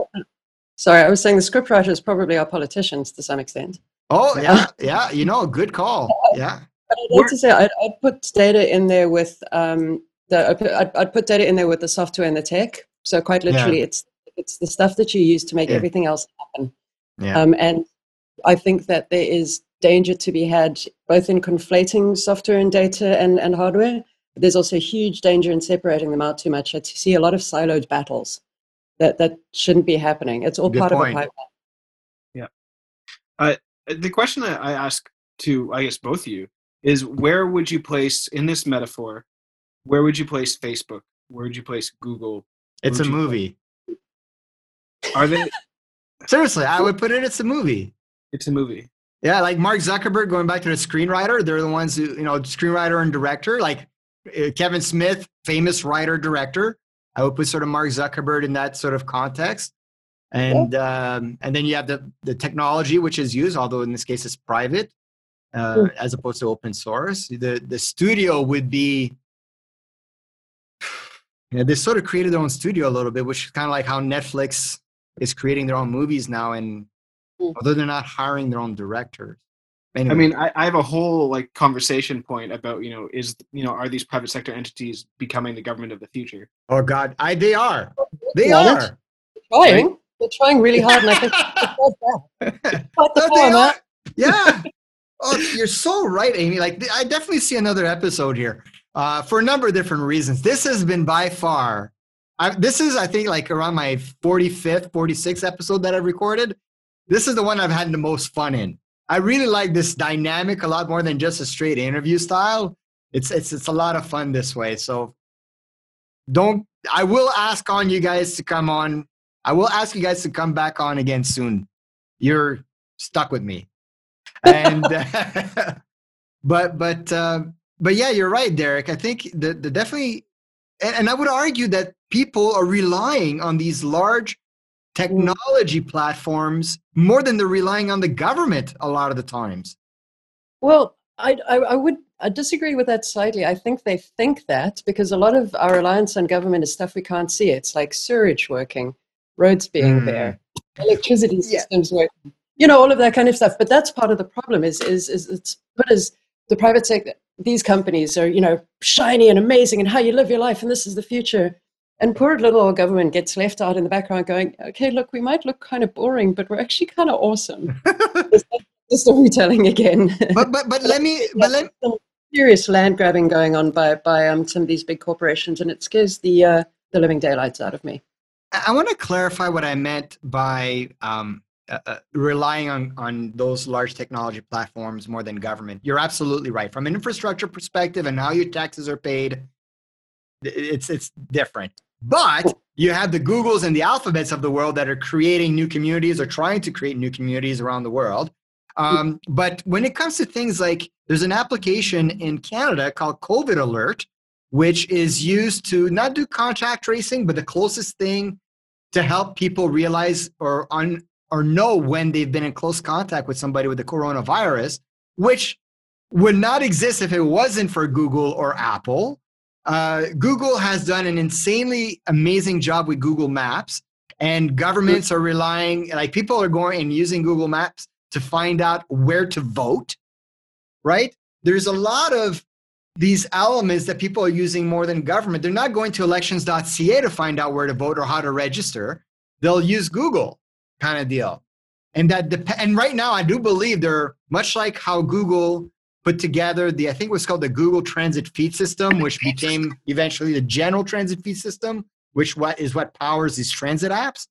sorry, I was saying the scriptwriter is probably are politicians to some extent. Oh yeah, yeah. You know, good call. Yeah. I'd like to say I'd, I'd, put data in there with um, the I'd, I'd, put data in there with the software and the tech. So quite literally, yeah. it's it's the stuff that you use to make yeah. everything else happen. Yeah. Um, and I think that there is danger to be had both in conflating software and data and, and hardware. But there's also huge danger in separating them out too much. I see a lot of siloed battles that that shouldn't be happening. It's all Good part point. of a pipeline. Yeah. Uh, the question that I ask to, I guess, both of you is where would you place, in this metaphor, where would you place Facebook? Where would you place Google? It's a movie. Place? Are they? Seriously, I would put it. It's a movie. It's a movie. Yeah, like Mark Zuckerberg, going back to the screenwriter, they're the ones who, you know, screenwriter and director. Like uh, Kevin Smith, famous writer, director. I would put sort of Mark Zuckerberg in that sort of context and um, and then you have the the technology which is used, although in this case it's private uh, as opposed to open source. The the studio would be Yeah, they sort of created their own studio a little bit, which is kind of like how Netflix is creating their own movies now, and Mm. although they're not hiring their own directors. Anyway, I mean, I, I have a whole like conversation point about you know is you know are these private sector entities becoming the government of the future? oh god, I they are, they Be honest. are. Trying. They're trying really hard, and I think it's quite bad. The No, they are. Yeah. Oh, you're so right, aimee. Like, I definitely see another episode here uh, for a number of different reasons. This has been by far, I, this is, I think, like around my 45th, 46th episode that I've recorded. This is the one I've had the most fun in. I really like this dynamic a lot more than just a straight interview style. It's it's it's a lot of fun this way. So don't I will ask on you guys to come on. I will ask you guys to come back on again soon. You're stuck with me. And but but uh, but yeah, you're right, Derek. I think the the definitely and, and I would argue that people are relying on these large technology platforms more than they're relying on the government a lot of the times. Well, I, I, I would I disagree with that slightly. I think they think that because a lot of our reliance on government is stuff we can't see. It's like sewage working, roads being Mm. there, electricity Yeah. systems working, you know, all of that kind of stuff. But that's part of the problem. Is is is it's put as the private sector. These companies are you know shiny and amazing, and how you live your life, and this is the future. And poor little old government gets left out in the background, going, "Okay, look, we might look kind of boring, but we're actually kind of awesome." The storytelling again. But but but let me but let some serious land grabbing going on by by um, some of these big corporations, and it scares the uh, the living daylights out of me. I I want to clarify what I meant by um, uh, uh, relying on, on those large technology platforms more than government. You're absolutely right. From an infrastructure perspective and how your taxes are paid, it's, it's different. But you have the Googles and the Alphabets of the world that are creating new communities or trying to create new communities around the world. Um, but when it comes to things like there's an application in Canada called COVID Alert, which is used to not do contact tracing, but the closest thing to help people realize or un, or know when they've been in close contact with somebody with the coronavirus, which would not exist if it wasn't for Google or Apple. Uh, Google has done an insanely amazing job with Google Maps, and governments are relying, like people are going and using Google Maps to find out where to vote, right? There's a lot of these elements that people are using more than government. They're not going to elections.ca to find out where to vote or how to register. They'll use Google kind of deal. And that dep- and right now I do believe they're much like how Google put together the I think it was called the Google Transit Feed System, which became eventually the General Transit Feed System, which what is what powers these transit apps.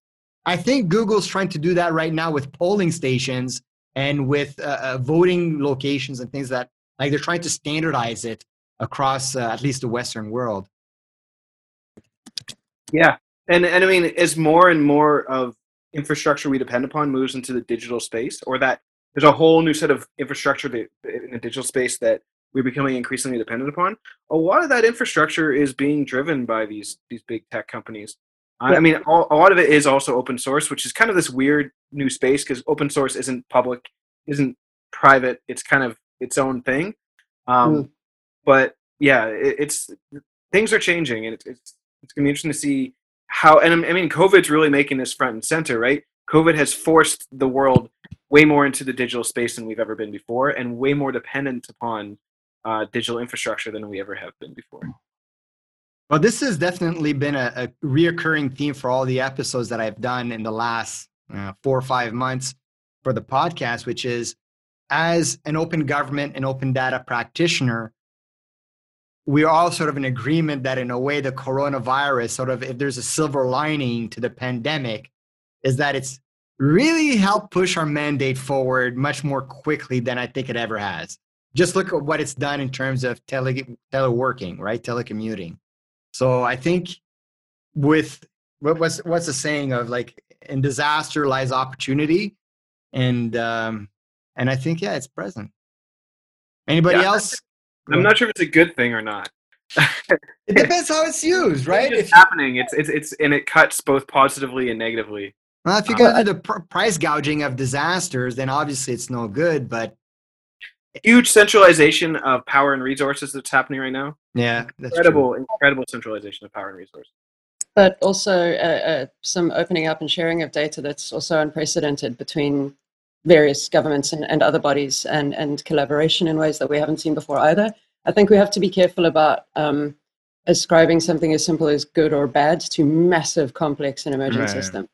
I think Google's trying to do that right now with polling stations and with uh, uh, voting locations and things that like they're trying to standardize it across uh, at least the Western world. Yeah, and and I mean, as more and more of infrastructure we depend upon moves into the digital space, or that there's a whole new set of infrastructure that, in the digital space that we're becoming increasingly dependent upon. A lot of that infrastructure is being driven by these these big tech companies. I- I mean, all, a lot of it is also open source, which is kind of this weird new space because open source isn't public, isn't private. It's kind of its own thing. Um, But yeah, it, it's things are changing, and it's it's, it's going to be interesting to see how. And I mean, COVID's really making this front and center, right? COVID has forced the world way more into the digital space than we've ever been before, and way more dependent upon uh, digital infrastructure than we ever have been before. Well, this has definitely been a, a reoccurring theme for all the episodes that I've done in the last uh, four or five months for the podcast, which is as an open government and open data practitioner, we're all sort of in agreement that in a way the coronavirus sort of if there's a silver lining to the pandemic is that it's really helped push our mandate forward much more quickly than i think it ever has. Just look at what it's done in terms of tele, teleworking right? Telecommuting. So i think with what what's what's the saying of like in disaster lies opportunity and um and i think yeah it's present. Anybody Yeah. else I'm not sure if it's a good thing or not. It depends how it's used, right? It's If, happening. It's it's it's and it cuts both positively and negatively. well, if you're going to the pr- price gouging of disasters, then obviously it's no good. But huge centralization of power and resources that's happening right now. Yeah, that's incredible, true. incredible centralization of power and resources. But also uh, uh, some opening up and sharing of data that's also unprecedented between various governments and, and other bodies and, and collaboration in ways that we haven't seen before either. I think we have to be careful about um, ascribing something as simple as good or bad to massive, complex, and emergent right. system.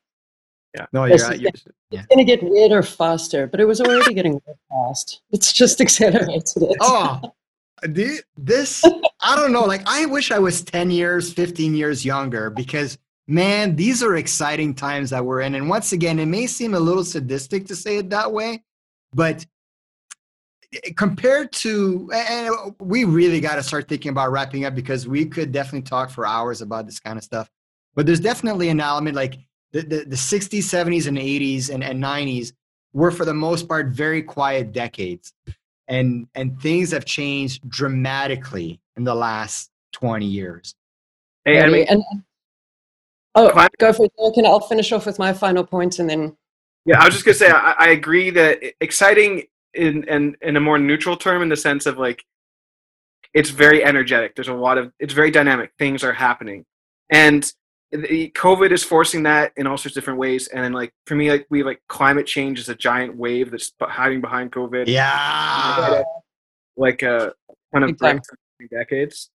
Yeah. No, you're, right. you're yeah. It's going to get weirder faster, but it was already getting fast. It's just accelerated it. Oh, this, I don't know. Like, I wish I was 10 years, 15 years younger because, man, these are exciting times that we're in. And once again, it may seem a little sadistic to say it that way, but compared to and we really got to start thinking about wrapping up because we could definitely talk for hours about this kind of stuff. But there's definitely an element like the, the, the 60s 70s and 80s and, and 90s were for the most part very quiet decades. And and things have changed dramatically in the last 20 years. Hey, I mean, and, oh go for it. And i'll finish off with my final point and then yeah i was just going to say I, I agree that exciting in, in in a more neutral term in the sense of like it's very energetic. There's a lot of it's very dynamic. Things are happening. And the, covid is forcing that in all sorts of different ways. And then like for me like we like climate change is a giant wave that's hiding behind covid. Yeah. Like a kind of decades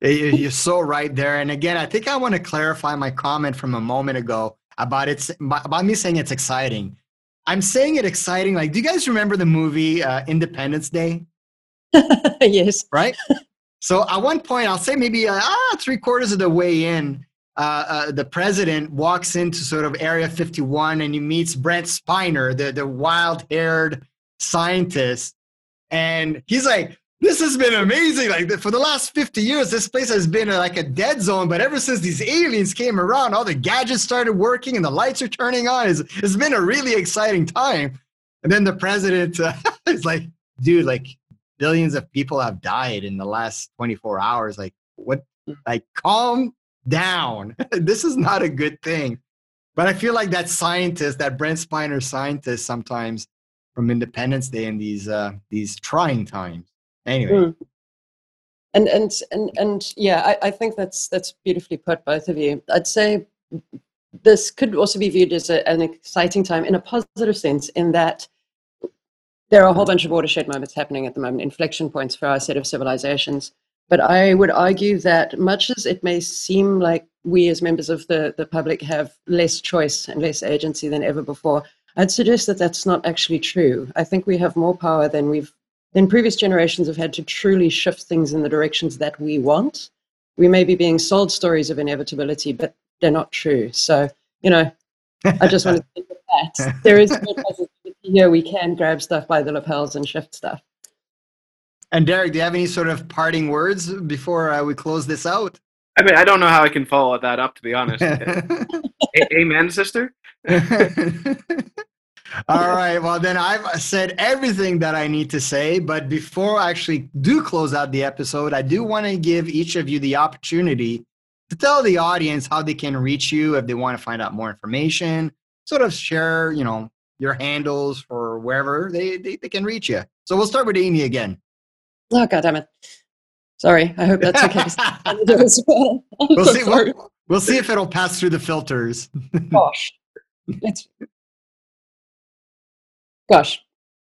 you're so right there and again i think i want to clarify my comment from a moment ago about it's about me saying it's exciting I'm saying it exciting. Like, do you guys remember the movie uh, Independence Day? yes. Right. So at one point, I'll say maybe uh, ah three quarters of the way in, uh, uh, the president walks into sort of Area 51 and he meets Brent Spiner, the the wild-haired scientist, and he's like, this has been amazing. Like for the last 50 years, this place has been like a dead zone. But ever since these aliens came around, all the gadgets started working and the lights are turning on. It's, it's been a really exciting time. And then the president uh, is like, dude, like billions of people have died in the last 24 hours. Like, what? Like, calm down. this is not a good thing. But I feel like that scientist, that Brent Spiner scientist, sometimes from Independence Day in these uh, these trying times Anyway. Mm. And and and and yeah, I, I think that's that's beautifully put, both of you. I'd say this could also be viewed as a, an exciting time in a positive sense, in that there are a whole bunch of watershed moments happening at the moment, inflection points for our set of civilizations. But I would argue that much as it may seem like we as members of the, the public have less choice and less agency than ever before, I'd suggest that that's not actually true. I think we have more power than we've then previous generations have had to truly shift things in the directions that we want. We may be being sold stories of inevitability, but they're not true. So, you know, I just want to say that there is positivity here. We can grab stuff by the lapels and shift stuff. And Derek, do you have any sort of parting words before uh, we close this out? I mean, I don't know how I can follow that up, to be honest. Amen, sister. All right. Well, then I've said everything that I need to say. But before I actually do close out the episode, I do want to give each of you the opportunity to tell the audience how they can reach you if they want to find out more information, sort of share, you know, your handles for wherever they, they, they can reach you. So we'll start with aimee again. Oh, God damn it. Sorry. I hope that's okay. well. we'll, see, we'll, we'll see if it'll pass through the filters. Gosh. It's Gosh,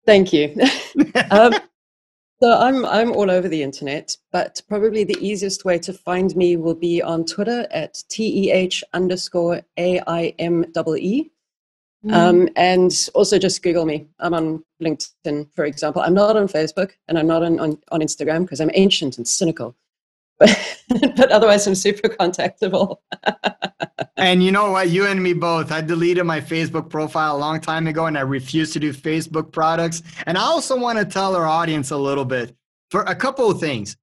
thank you. um, so I'm I'm all over the internet, but probably the easiest way to find me will be on Twitter at teh underscore a i m e e. Mm. Um, and also just Google me. I'm on LinkedIn, for example. I'm not on Facebook and I'm not on, on, on Instagram because I'm ancient and cynical. But, otherwise, I'm super contactable. and you know what? You and me both. I deleted my Facebook profile a long time ago and I refuse to do Facebook products. And I also want to tell our audience a little bit for a couple of things.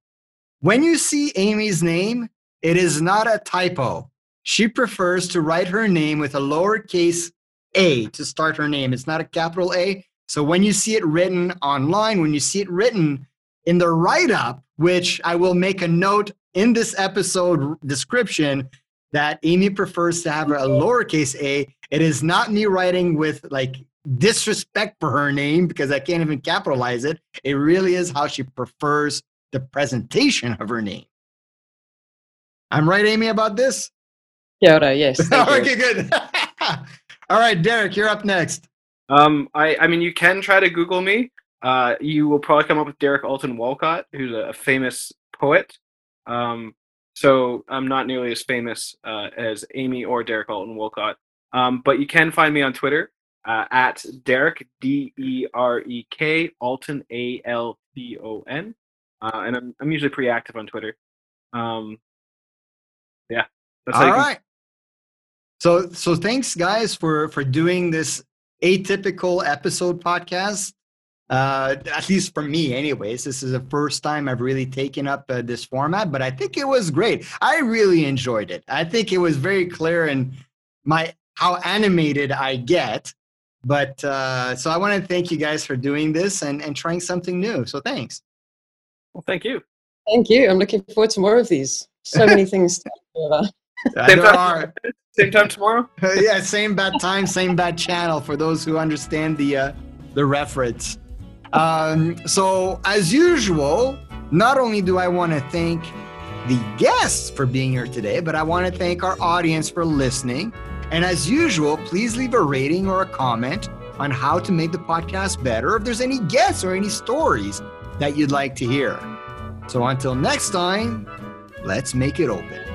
When you see aimee's name, it is not a typo. She prefers to write her name with a lowercase a to start her name. It's not a capital A. So when you see it written online, when you see it written in the write up, which I will make a note in this episode description, that aimee prefers to have a lowercase a. It is not me writing with like disrespect for her name because I can't even capitalize it. It really is how she prefers the presentation of her name. I'm right, aimee, about this? Yeah, ora, yes. okay, good. All right, Derek, you're up next. Um, I, I mean, you can try to Google me. Uh, you will probably come up with Derek Alton Walcott, who's a famous poet. Um, so I'm not nearly as famous uh, as aimee or Derek Alton Walcott. Um, but you can find me on Twitter uh, at Derek D E R E K Alton A L T O N, uh, and I'm I'm usually pretty active on Twitter. Um, yeah, that's All you can- So so thanks guys for for doing this atypical episode podcast. Uh, at least for me, anyways. This is the first time I've really taken up uh, this format, but I think it was great. I really enjoyed it. I think it was very clear in my how animated I get. But uh, so I want to thank you guys for doing this and and trying something new. So thanks. Well, thank you. Thank you. I'm looking forward to more of these. So many things to talk about. Uh, Same time. are Same time tomorrow. yeah, same bad time, same bad channel for those who understand the uh, the reference. Um, so as usual, not only do I want to thank the guests for being here today, but I want to thank our audience for listening. And as usual, please leave a rating or a comment on how to make the podcast better. If there's any guests or any stories that you'd like to hear. So until next time, let's make it open.